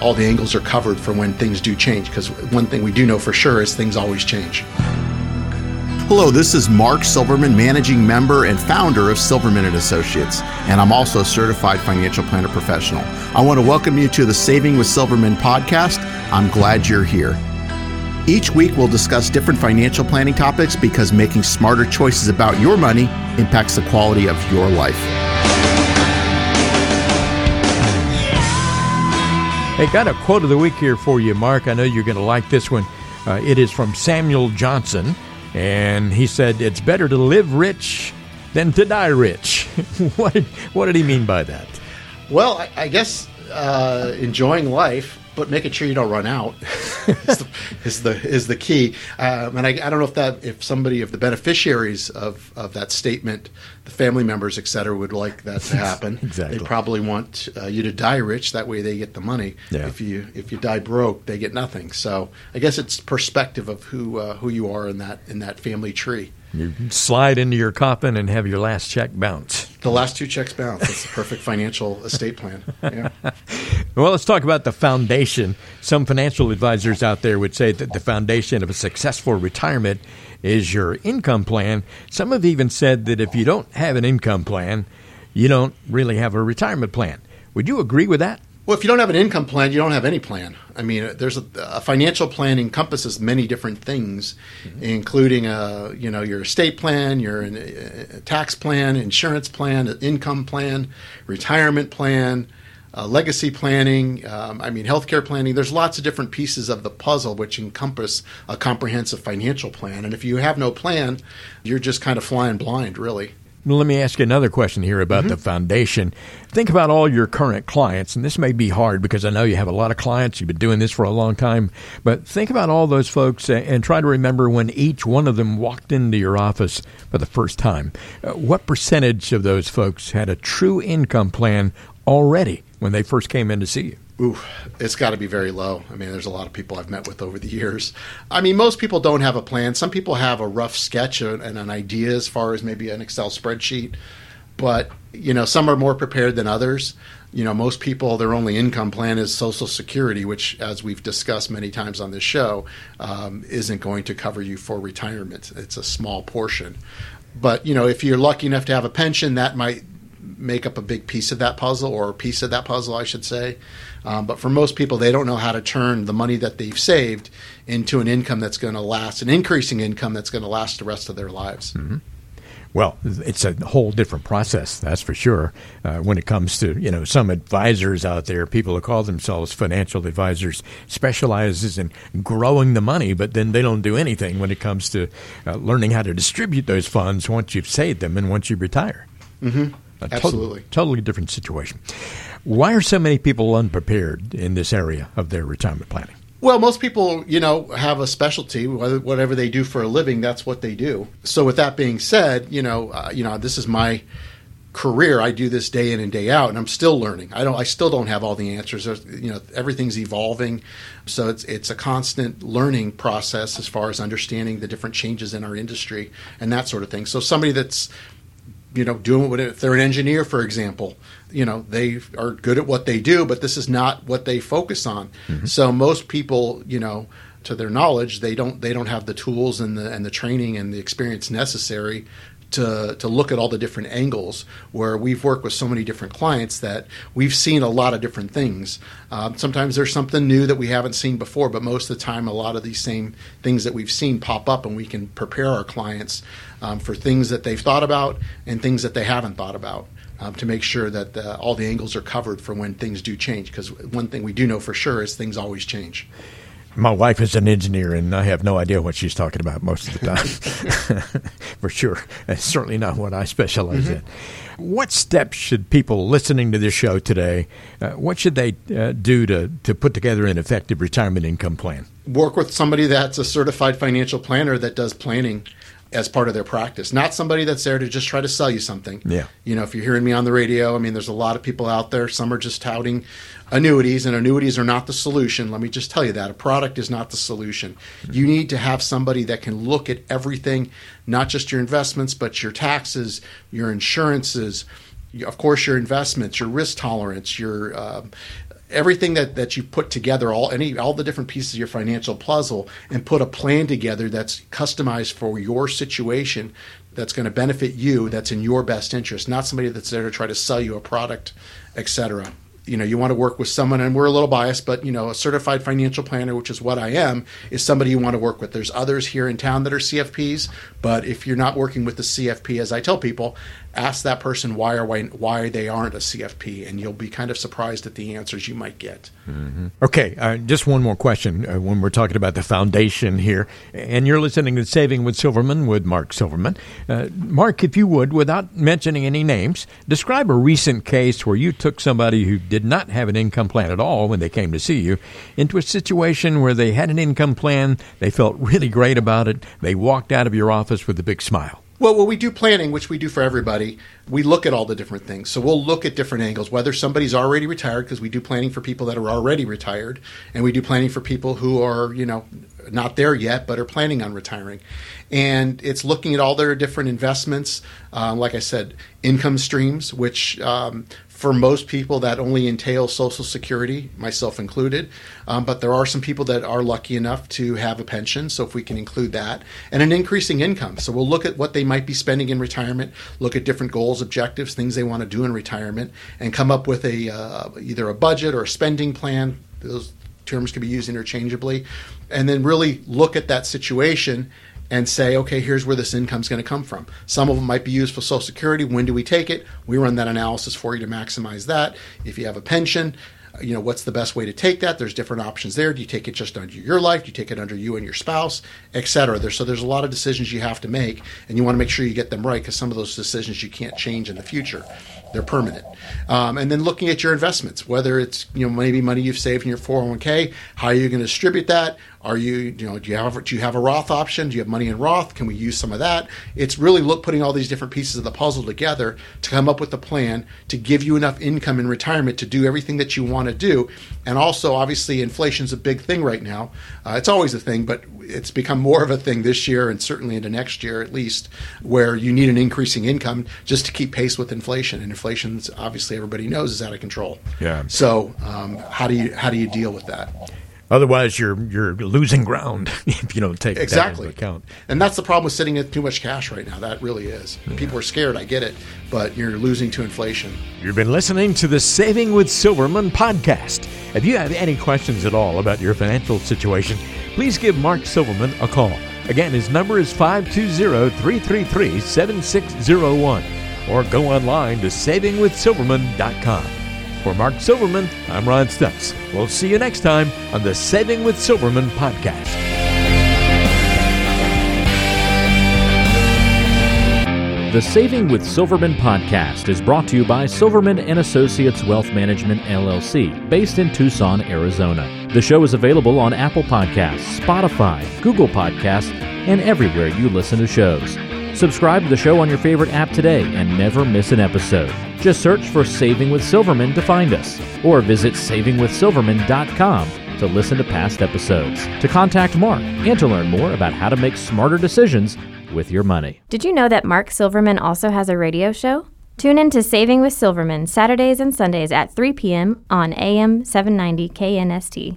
all the angles are covered for when things do change. Because one thing we do know for sure is things always change. Hello, this is Mark Silverman, managing member and founder of Silverman and Associates, and I'm also a certified financial planner professional. I want to welcome you to the Saving with Silverman podcast. I'm glad you're here. Each week, we'll discuss different financial planning topics because making smarter choices about your money impacts the quality of your life. Hey, got a quote of the week here for you, Mark. I know you're going to like this one. Uh, it is from Samuel Johnson. And he said, It's better to live rich than to die rich. what, did, what did he mean by that? Well, I, I guess uh, enjoying life but making sure you don't run out is, the, is, the, is the key. Um, and I, I, don't know if that if somebody of the beneficiaries of, of that statement, the family members, et cetera, would like that to happen. exactly. They probably want uh, you to die rich. That way, they get the money. Yeah. If you if you die broke, they get nothing. So I guess it's perspective of who uh, who you are in that in that family tree. You slide into your coffin and have your last check bounce. The last two checks bounce. That's the perfect financial estate plan. Yeah. Well, let's talk about the foundation. Some financial advisors out there would say that the foundation of a successful retirement is your income plan. Some have even said that if you don't have an income plan, you don't really have a retirement plan. Would you agree with that? Well, if you don't have an income plan, you don't have any plan. I mean, there's a, a financial plan encompasses many different things, mm-hmm. including a, uh, you know your estate plan, your uh, tax plan, insurance plan, income plan, retirement plan, uh, legacy planning. Um, I mean, healthcare planning. There's lots of different pieces of the puzzle which encompass a comprehensive financial plan. And if you have no plan, you're just kind of flying blind, really. Let me ask you another question here about mm-hmm. the foundation. Think about all your current clients, and this may be hard because I know you have a lot of clients. You've been doing this for a long time, but think about all those folks and try to remember when each one of them walked into your office for the first time. Uh, what percentage of those folks had a true income plan already when they first came in to see you? Ooh, it's got to be very low. I mean, there's a lot of people I've met with over the years. I mean, most people don't have a plan. Some people have a rough sketch and an idea as far as maybe an Excel spreadsheet, but you know, some are more prepared than others. You know, most people their only income plan is Social Security, which, as we've discussed many times on this show, um, isn't going to cover you for retirement. It's a small portion. But you know, if you're lucky enough to have a pension, that might make up a big piece of that puzzle, or a piece of that puzzle, I should say. Um, but for most people, they don't know how to turn the money that they've saved into an income that's going to last, an increasing income that's going to last the rest of their lives. Mm-hmm. Well, it's a whole different process, that's for sure. Uh, when it comes to you know some advisors out there, people who call themselves financial advisors, specializes in growing the money, but then they don't do anything when it comes to uh, learning how to distribute those funds once you've saved them and once you retire. Mm-hmm. Absolutely, totally different situation. Why are so many people unprepared in this area of their retirement planning? Well, most people, you know, have a specialty. Whatever they do for a living, that's what they do. So, with that being said, you know, uh, you know, this is my career. I do this day in and day out, and I'm still learning. I don't. I still don't have all the answers. There's, you know, everything's evolving, so it's it's a constant learning process as far as understanding the different changes in our industry and that sort of thing. So, somebody that's you know, doing what if they're an engineer, for example, you know, they are good at what they do, but this is not what they focus on. Mm-hmm. So most people, you know, to their knowledge, they don't they don't have the tools and the and the training and the experience necessary to to look at all the different angles. Where we've worked with so many different clients that we've seen a lot of different things. Um, sometimes there's something new that we haven't seen before, but most of the time, a lot of these same things that we've seen pop up, and we can prepare our clients um, for things that they've thought about and things that they haven't thought about. Um, to make sure that uh, all the angles are covered for when things do change. Because one thing we do know for sure is things always change. My wife is an engineer, and I have no idea what she's talking about most of the time, for sure. It's certainly not what I specialize mm-hmm. in. What steps should people listening to this show today? Uh, what should they uh, do to to put together an effective retirement income plan? Work with somebody that's a certified financial planner that does planning as part of their practice, not somebody that's there to just try to sell you something. Yeah. You know, if you're hearing me on the radio, I mean, there's a lot of people out there. Some are just touting annuities, and annuities are not the solution. Let me just tell you that a product is not the solution. You need to have somebody that can look at everything, not just your investments, but your taxes, your insurances, of course, your investments, your risk tolerance, your uh, everything that, that you put together, all any all the different pieces of your financial puzzle, and put a plan together that's customized for your situation, that's going to benefit you, that's in your best interest, not somebody that's there to try to sell you a product, etc you know you want to work with someone and we're a little biased but you know a certified financial planner which is what i am is somebody you want to work with. There's others here in town that are cfps but if you're not working with the cfp as i tell people ask that person why or why, why they aren't a cfp and you'll be kind of surprised at the answers you might get. Mm-hmm. okay uh, just one more question uh, when we're talking about the foundation here and you're listening to saving with silverman with mark silverman. Uh, mark if you would without mentioning any names describe a recent case where you took somebody who did did not have an income plan at all when they came to see you into a situation where they had an income plan, they felt really great about it, they walked out of your office with a big smile. Well, when we do planning, which we do for everybody, we look at all the different things. So we'll look at different angles, whether somebody's already retired, because we do planning for people that are already retired, and we do planning for people who are, you know, not there yet, but are planning on retiring. And it's looking at all their different investments, um, like I said, income streams, which um, for most people, that only entails Social Security, myself included. Um, but there are some people that are lucky enough to have a pension, so if we can include that, and an increasing income. So we'll look at what they might be spending in retirement, look at different goals, objectives, things they want to do in retirement, and come up with a uh, either a budget or a spending plan. Those terms can be used interchangeably, and then really look at that situation and say, okay, here's where this income is going to come from. Some of them might be used for Social Security. When do we take it? We run that analysis for you to maximize that. If you have a pension, you know what's the best way to take that there's different options there do you take it just under your life do you take it under you and your spouse etc there so there's a lot of decisions you have to make and you want to make sure you get them right because some of those decisions you can't change in the future they're permanent um, and then looking at your investments whether it's you know maybe money you've saved in your 401k how are you going to distribute that are you, you know, do you have do you have a Roth option? Do you have money in Roth? Can we use some of that? It's really look putting all these different pieces of the puzzle together to come up with a plan to give you enough income in retirement to do everything that you want to do. And also, obviously, inflation's a big thing right now. Uh, it's always a thing, but it's become more of a thing this year and certainly into next year at least, where you need an increasing income just to keep pace with inflation. And inflation's obviously everybody knows is out of control. Yeah. So um, how do you how do you deal with that? Otherwise, you're you're losing ground if you don't take exactly that into account. And that's the problem with sitting at too much cash right now. That really is. Yeah. People are scared. I get it, but you're losing to inflation. You've been listening to the Saving with Silverman podcast. If you have any questions at all about your financial situation, please give Mark Silverman a call. Again, his number is 520-333-7601 or go online to savingwithsilverman.com. For Mark Silverman, I'm Ron Stutz. We'll see you next time on the Saving with Silverman podcast. The Saving with Silverman podcast is brought to you by Silverman and Associates Wealth Management LLC, based in Tucson, Arizona. The show is available on Apple Podcasts, Spotify, Google Podcasts, and everywhere you listen to shows. Subscribe to the show on your favorite app today and never miss an episode. Just search for Saving with Silverman to find us, or visit savingwithsilverman.com to listen to past episodes, to contact Mark, and to learn more about how to make smarter decisions with your money. Did you know that Mark Silverman also has a radio show? Tune in to Saving with Silverman Saturdays and Sundays at 3 p.m. on AM 790 KNST.